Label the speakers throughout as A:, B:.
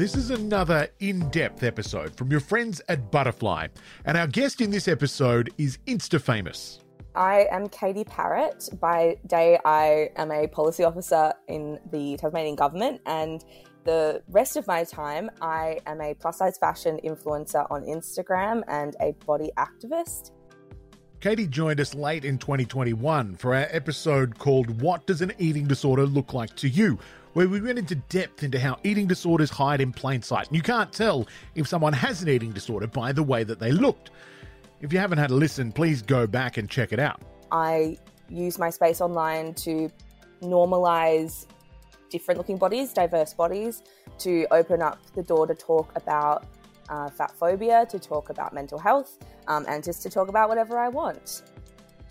A: This is another in depth episode from your friends at Butterfly, and our guest in this episode is Insta famous.
B: I am Katie Parrott. By day, I am a policy officer in the Tasmanian government, and the rest of my time, I am a plus size fashion influencer on Instagram and a body activist.
A: Katie joined us late in 2021 for our episode called What Does an Eating Disorder Look Like to You? Where we went into depth into how eating disorders hide in plain sight. And you can't tell if someone has an eating disorder by the way that they looked. If you haven't had a listen, please go back and check it out.
B: I use my space online to normalize different looking bodies, diverse bodies, to open up the door to talk about uh, fat phobia, to talk about mental health, um, and just to talk about whatever I want.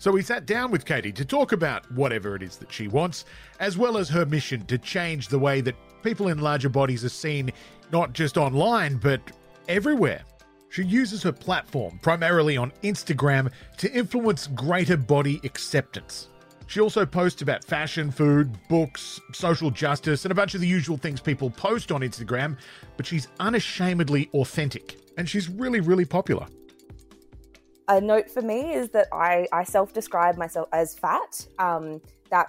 A: So we sat down with Katie to talk about whatever it is that she wants, as well as her mission to change the way that people in larger bodies are seen, not just online, but everywhere. She uses her platform, primarily on Instagram, to influence greater body acceptance. She also posts about fashion, food, books, social justice, and a bunch of the usual things people post on Instagram, but she's unashamedly authentic, and she's really, really popular
B: a note for me is that I, I self describe myself as fat. Um, that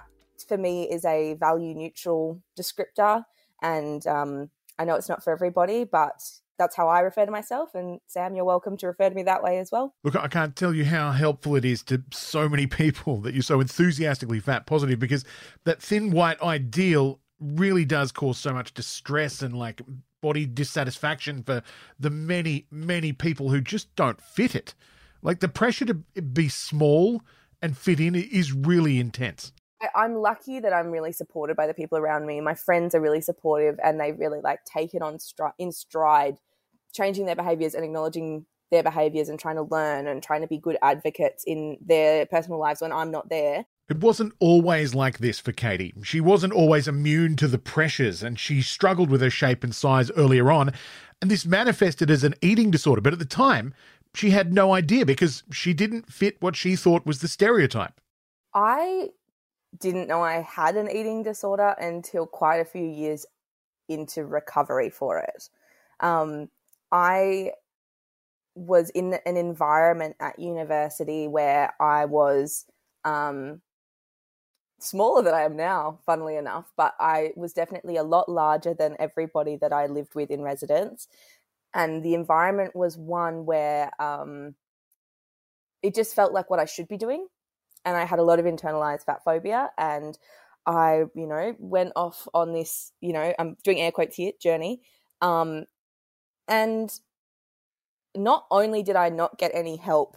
B: for me is a value neutral descriptor. And um, I know it's not for everybody, but that's how I refer to myself. And Sam, you're welcome to refer to me that way as well.
A: Look, I can't tell you how helpful it is to so many people that you're so enthusiastically fat positive because that thin white ideal really does cause so much distress and like body dissatisfaction for the many, many people who just don't fit it. Like the pressure to be small and fit in is really intense.
B: I'm lucky that I'm really supported by the people around me. My friends are really supportive and they really like take it on stri- in stride, changing their behaviors and acknowledging their behaviors and trying to learn and trying to be good advocates in their personal lives when I'm not there.
A: It wasn't always like this for Katie. She wasn't always immune to the pressures and she struggled with her shape and size earlier on. And this manifested as an eating disorder. But at the time, she had no idea because she didn't fit what she thought was the stereotype.
B: I didn't know I had an eating disorder until quite a few years into recovery for it. Um, I was in an environment at university where I was um, smaller than I am now, funnily enough, but I was definitely a lot larger than everybody that I lived with in residence and the environment was one where um, it just felt like what I should be doing. And I had a lot of internalized fat phobia. And I, you know, went off on this, you know, I'm doing air quotes here, journey. Um, and not only did I not get any help,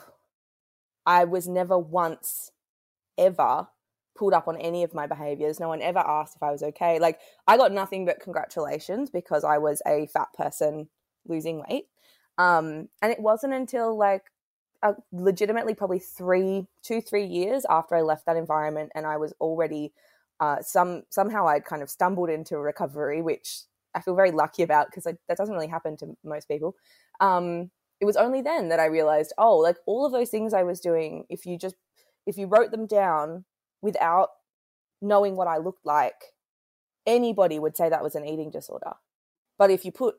B: I was never once ever pulled up on any of my behaviors. No one ever asked if I was okay. Like, I got nothing but congratulations because I was a fat person losing weight. Um, and it wasn't until like legitimately probably three, two, three years after I left that environment, and I was already uh, some somehow I'd kind of stumbled into recovery, which I feel very lucky about because that doesn't really happen to most people. Um, it was only then that I realized, oh, like all of those things I was doing, if you just if you wrote them down without knowing what I looked like, anybody would say that was an eating disorder. But if you put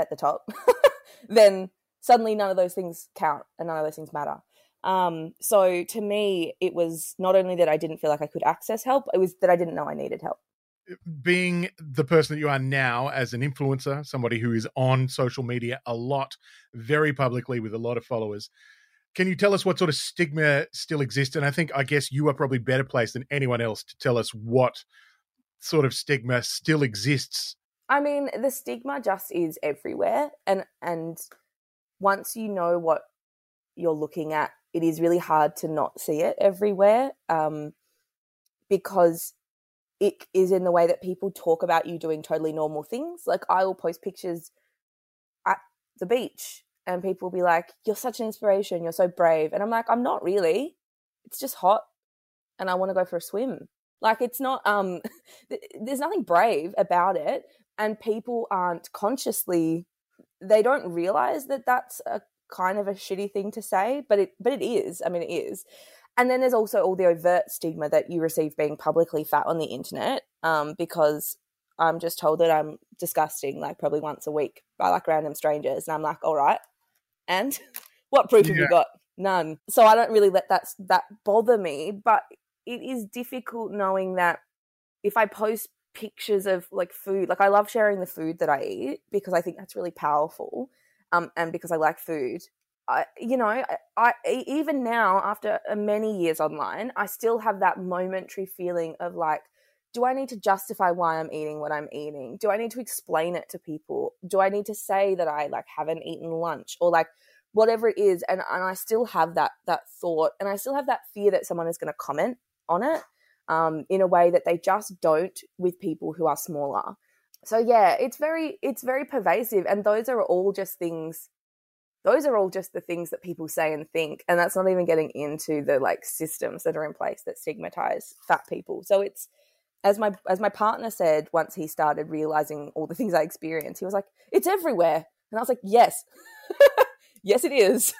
B: at the top, then suddenly none of those things count and none of those things matter. Um, so to me, it was not only that I didn't feel like I could access help, it was that I didn't know I needed help.
A: Being the person that you are now as an influencer, somebody who is on social media a lot, very publicly with a lot of followers, can you tell us what sort of stigma still exists? And I think, I guess you are probably better placed than anyone else to tell us what sort of stigma still exists
B: I mean, the stigma just is everywhere, and and once you know what you're looking at, it is really hard to not see it everywhere, um, because it is in the way that people talk about you doing totally normal things. Like I will post pictures at the beach, and people will be like, "You're such an inspiration. You're so brave," and I'm like, "I'm not really. It's just hot, and I want to go for a swim." Like it's not um there's nothing brave about it and people aren't consciously they don't realize that that's a kind of a shitty thing to say but it but it is i mean it is and then there's also all the overt stigma that you receive being publicly fat on the internet um, because I'm just told that I'm disgusting, like probably once a week by like random strangers. And I'm like, all right. And what proof yeah. have you got? None. So I don't really let that that bother me, but it is difficult knowing that if I post pictures of like food, like I love sharing the food that I eat because I think that's really powerful, um, and because I like food. I, you know, I, I even now after many years online, I still have that momentary feeling of like, do I need to justify why I'm eating what I'm eating? Do I need to explain it to people? Do I need to say that I like haven't eaten lunch or like whatever it is? And and I still have that that thought, and I still have that fear that someone is going to comment on it um, in a way that they just don't with people who are smaller. So yeah, it's very it's very pervasive, and those are all just things. Those are all just the things that people say and think, and that's not even getting into the like systems that are in place that stigmatize fat people. So it's as my as my partner said once he started realizing all the things I experienced, he was like, "It's everywhere," and I was like, "Yes, yes, it is."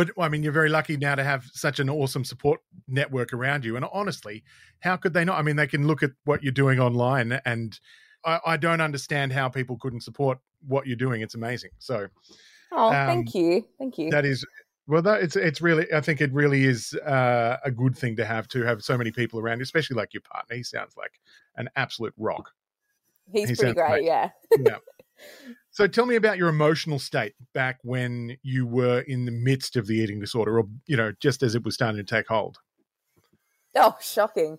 A: But I mean, you're very lucky now to have such an awesome support network around you. And honestly, how could they not? I mean, they can look at what you're doing online, and I, I don't understand how people couldn't support what you're doing. It's amazing. So,
B: oh, um, thank you, thank you.
A: That is well, that, it's it's really. I think it really is uh, a good thing to have to have so many people around, especially like your partner. He sounds like an absolute rock.
B: He's he pretty great, great, yeah.
A: yeah. So tell me about your emotional state back when you were in the midst of the eating disorder, or you know, just as it was starting to take hold.
B: Oh, shocking!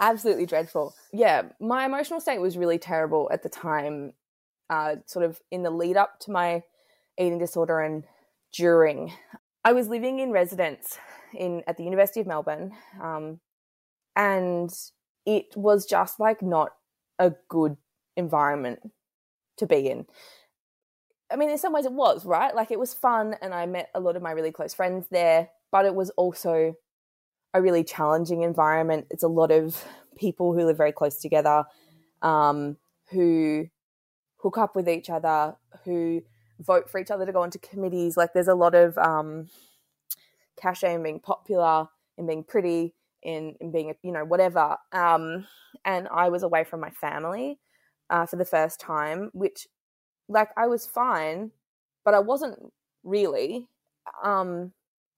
B: Absolutely dreadful. Yeah, my emotional state was really terrible at the time. Uh, sort of in the lead up to my eating disorder and during. I was living in residence in at the University of Melbourne, um, and it was just like not a good environment to be in. I mean, in some ways it was, right? Like it was fun and I met a lot of my really close friends there, but it was also a really challenging environment. It's a lot of people who live very close together, um, who hook up with each other, who vote for each other to go into committees. Like there's a lot of um, cachet in being popular, in being pretty, in, in being, you know, whatever. Um, and I was away from my family uh, for the first time, which, like, I was fine, but I wasn't really. Um,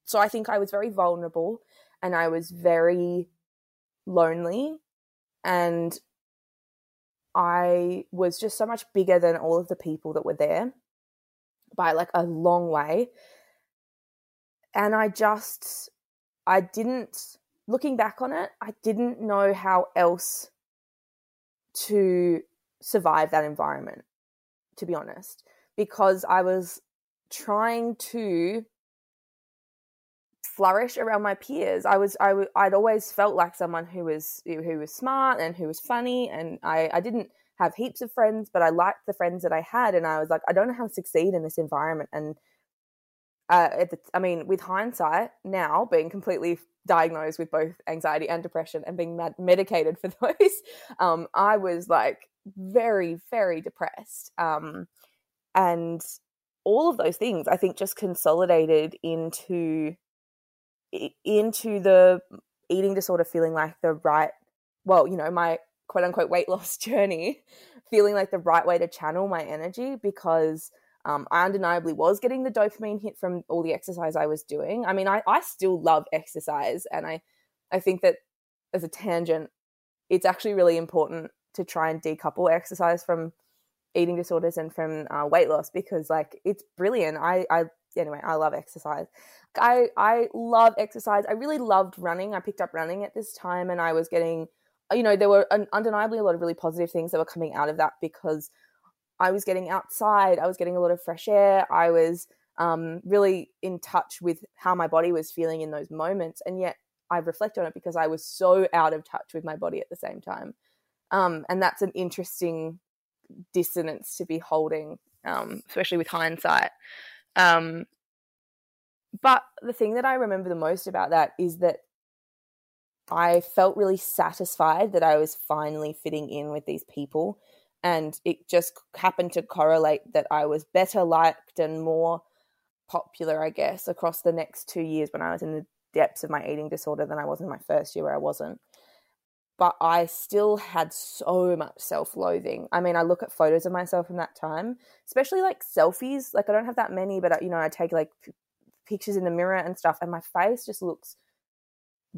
B: so I think I was very vulnerable and I was very lonely. And I was just so much bigger than all of the people that were there by like a long way. And I just, I didn't, looking back on it, I didn't know how else to survive that environment, to be honest, because I was trying to flourish around my peers. I was I w- I'd always felt like someone who was who was smart and who was funny, and I I didn't have heaps of friends, but I liked the friends that I had, and I was like, I don't know how to succeed in this environment. And uh, the, I mean, with hindsight now, being completely diagnosed with both anxiety and depression and being med- medicated for those, um, I was like very, very depressed. Um, and all of those things, I think, just consolidated into into the eating disorder feeling like the right well you know my quote unquote weight loss journey feeling like the right way to channel my energy because um, I undeniably was getting the dopamine hit from all the exercise I was doing. I mean, I, I still love exercise, and I, I think that as a tangent, it's actually really important to try and decouple exercise from eating disorders and from uh, weight loss because, like, it's brilliant. I, I anyway, I love exercise. I, I love exercise. I really loved running. I picked up running at this time, and I was getting you know, there were undeniably a lot of really positive things that were coming out of that because I was getting outside, I was getting a lot of fresh air, I was um, really in touch with how my body was feeling in those moments. And yet I reflect on it because I was so out of touch with my body at the same time. Um, and that's an interesting dissonance to be holding, um, especially with hindsight. Um, but the thing that I remember the most about that is that I felt really satisfied that I was finally fitting in with these people. And it just happened to correlate that I was better liked and more popular, I guess, across the next two years when I was in the depths of my eating disorder than I was in my first year where I wasn't. but I still had so much self loathing. I mean, I look at photos of myself from that time, especially like selfies. Like, I don't have that many, but, uh, you know, I take like p- pictures in the mirror and stuff, and my face just looks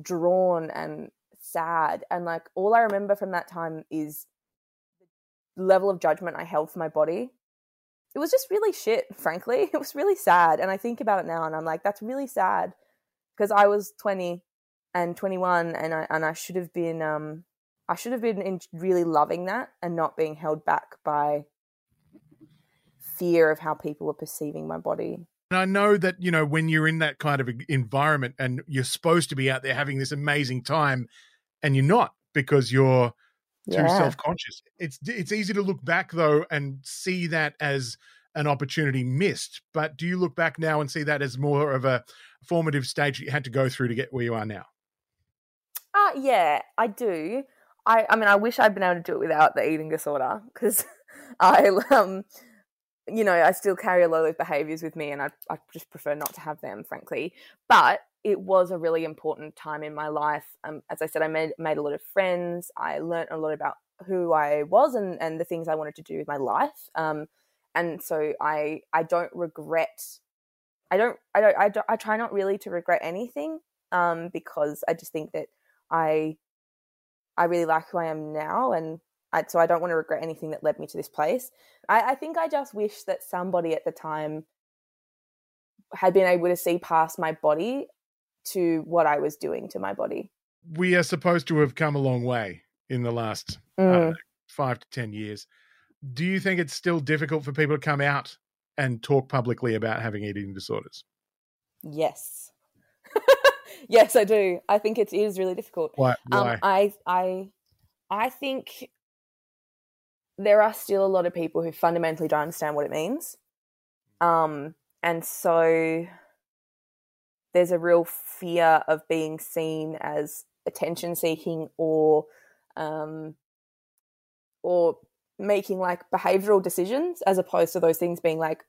B: drawn and sad. And like, all I remember from that time is level of judgment I held for my body. It was just really shit, frankly. It was really sad. And I think about it now and I'm like, that's really sad because I was 20 and 21 and I and I should have been um I should have been in really loving that and not being held back by fear of how people were perceiving my body.
A: And I know that, you know, when you're in that kind of environment and you're supposed to be out there having this amazing time and you're not because you're too yeah. self-conscious. It's it's easy to look back though and see that as an opportunity missed. But do you look back now and see that as more of a formative stage that you had to go through to get where you are now?
B: Uh, yeah, I do. I, I mean, I wish I'd been able to do it without the eating disorder because I, um, you know, I still carry a lot of those behaviors with me and I, I just prefer not to have them, frankly. But it was a really important time in my life. Um, as I said, I made, made a lot of friends. I learned a lot about who I was and, and the things I wanted to do with my life. Um, and so I, I don't regret, I don't, I don't, I, don't, I try not really to regret anything um, because I just think that I I really like who I am now, and I, so I don't want to regret anything that led me to this place. I, I think I just wish that somebody at the time had been able to see past my body to what I was doing to my body.
A: We are supposed to have come a long way in the last mm. uh, five to 10 years. Do you think it's still difficult for people to come out and talk publicly about having eating disorders?
B: Yes. yes, I do. I think it is really difficult.
A: Why? Um, Why?
B: Um, I I I think there are still a lot of people who fundamentally don't understand what it means. Um, and so there's a real fear of being seen as attention seeking or um, or making like behavioral decisions as opposed to those things being like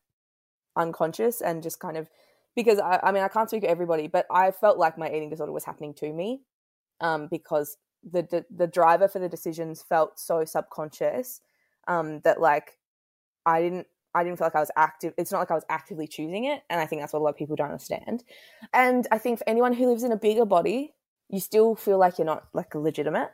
B: unconscious and just kind of because I, I mean I can't speak for everybody, but I felt like my eating disorder was happening to me, um, because the, the, the driver for the decisions felt so subconscious, um, that like I didn't I didn't feel like I was active. It's not like I was actively choosing it, and I think that's what a lot of people don't understand. And I think for anyone who lives in a bigger body, you still feel like you're not like legitimate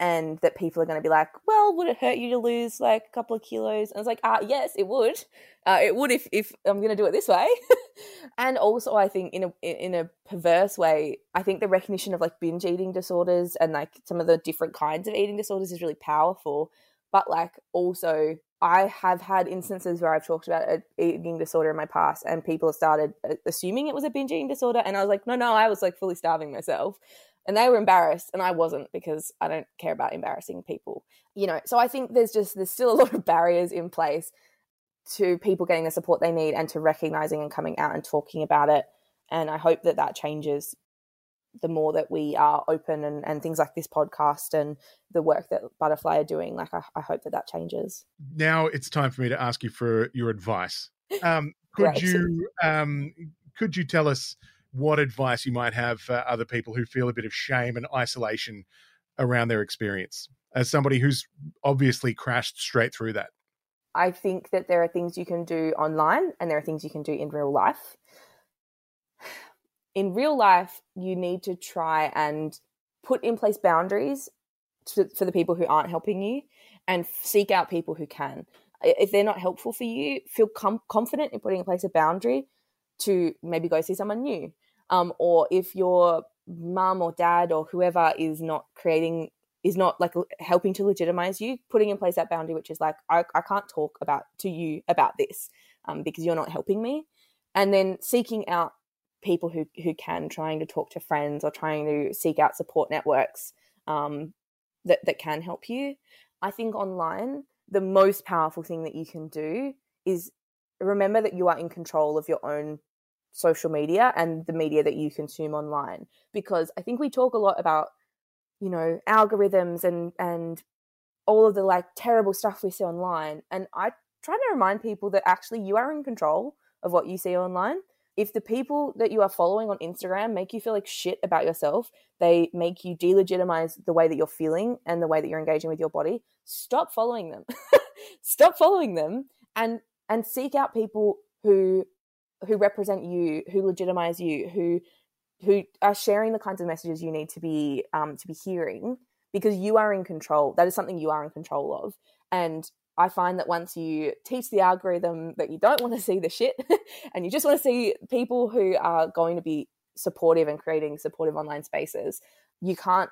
B: and that people are going to be like, well, would it hurt you to lose like a couple of kilos? And it's like, ah, yes, it would. Uh, it would if, if I'm going to do it this way. and also, I think in a in a perverse way, I think the recognition of like binge eating disorders and like some of the different kinds of eating disorders is really powerful. But like also, I have had instances where I've talked about an eating disorder in my past, and people have started uh, assuming it was a binge eating disorder, and I was like, no, no, I was like fully starving myself and they were embarrassed and I wasn't because I don't care about embarrassing people. You know, so I think there's just there's still a lot of barriers in place to people getting the support they need and to recognizing and coming out and talking about it. And I hope that that changes the more that we are open and, and things like this podcast and the work that Butterfly are doing. Like, I, I hope that that changes.
A: Now it's time for me to ask you for your advice. Um, could you um, could you tell us what advice you might have for other people who feel a bit of shame and isolation around their experience as somebody who's obviously crashed straight through that?
B: I think that there are things you can do online and there are things you can do in real life. In real life, you need to try and put in place boundaries to, for the people who aren't helping you and seek out people who can. If they're not helpful for you, feel com- confident in putting in place a boundary to maybe go see someone new um, or if your mum or dad or whoever is not creating is not like helping to legitimize you putting in place that boundary which is like i, I can't talk about to you about this um, because you're not helping me and then seeking out people who, who can trying to talk to friends or trying to seek out support networks um, that, that can help you. I think online the most powerful thing that you can do is remember that you are in control of your own social media and the media that you consume online. Because i think we talk a lot about you know algorithms and and all of the like terrible stuff we see online. And i try to remind people that actually you are in control of what you see online if the people that you are following on Instagram make you feel like shit about yourself, they make you delegitimize the way that you're feeling and the way that you're engaging with your body, stop following them. stop following them and and seek out people who who represent you, who legitimize you, who who are sharing the kinds of messages you need to be um, to be hearing because you are in control. That is something you are in control of. And I find that once you teach the algorithm that you don't want to see the shit and you just want to see people who are going to be supportive and creating supportive online spaces, you can't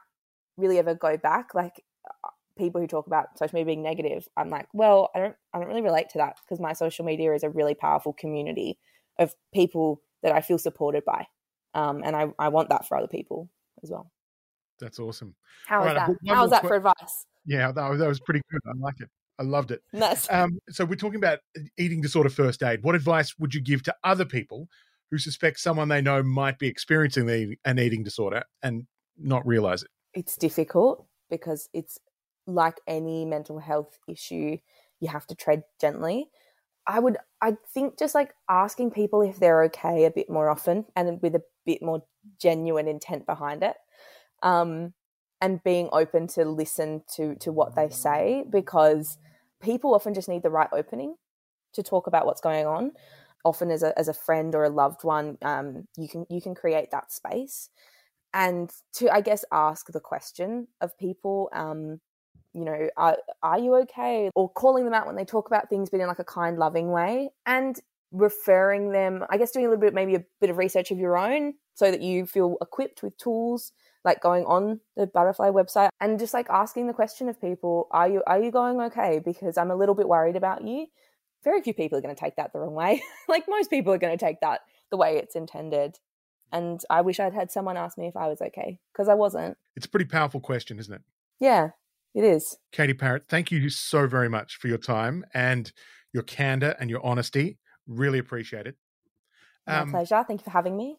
B: really ever go back. Like uh, people who talk about social media being negative, I'm like, well, I don't I don't really relate to that because my social media is a really powerful community of people that I feel supported by. Um, and I, I want that for other people as well.
A: That's awesome.
B: How is right, that? How's that qu- for advice?
A: Yeah, that was, that was pretty good. I like it. I loved it.
B: Nice.
A: Um, so we're talking about eating disorder first aid. What advice would you give to other people who suspect someone they know might be experiencing the, an eating disorder and not realize it?
B: It's difficult because it's like any mental health issue, you have to tread gently. I would, I think just like asking people if they're okay a bit more often and with a bit more genuine intent behind it. Um, and being open to listen to to what they say because people often just need the right opening to talk about what's going on. Often as a, as a friend or a loved one um, you can you can create that space. And to i guess ask the question of people um, you know are, are you okay? or calling them out when they talk about things but in like a kind loving way and referring them i guess doing a little bit maybe a bit of research of your own so that you feel equipped with tools like going on the butterfly website and just like asking the question of people are you are you going okay? Because i'm a little bit worried about you. Very few people are going to take that the wrong way. Like most people are going to take that the way it's intended. And i wish i'd had someone ask me if i was okay because i wasn't.
A: It's a pretty powerful question isn't it?
B: Yeah it is.
A: Katie parrott thank you so very much for your time and your candor and your honesty. Really appreciate it.
B: My um, pleasure. Thank you for having me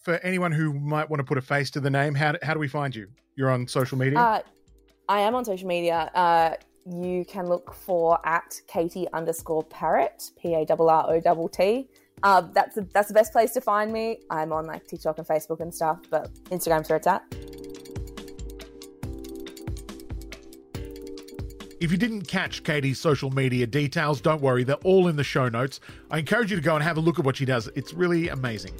A: for anyone who might want to put a face to the name, how, how do we find you? You're on social media?
B: Uh, I am on social media. Uh, you can look for at Katie underscore parrott, P A R R O T T. Uh, that's the, that's the best place to find me. I'm on like TikTok and Facebook and stuff, but Instagram's where it's at.
A: If you didn't catch Katie's social media details, don't worry, they're all in the show notes. I encourage you to go and have a look at what she does. It's really amazing.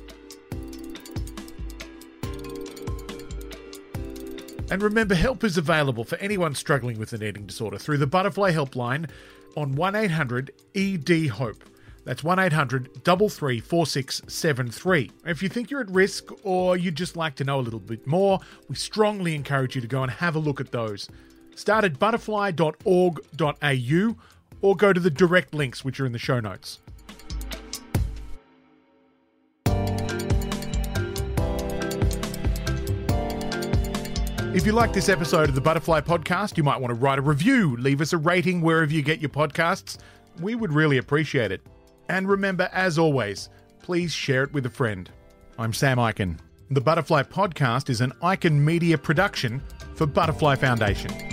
A: And remember, help is available for anyone struggling with an eating disorder through the Butterfly Helpline on 1800 ED HOPE. That's 1800 334673. If you think you're at risk or you'd just like to know a little bit more, we strongly encourage you to go and have a look at those. Start at butterfly.org.au or go to the direct links which are in the show notes. If you like this episode of the Butterfly Podcast, you might want to write a review, leave us a rating wherever you get your podcasts. We would really appreciate it. And remember, as always, please share it with a friend. I'm Sam Eichen. The Butterfly Podcast is an Eichen Media production for Butterfly Foundation.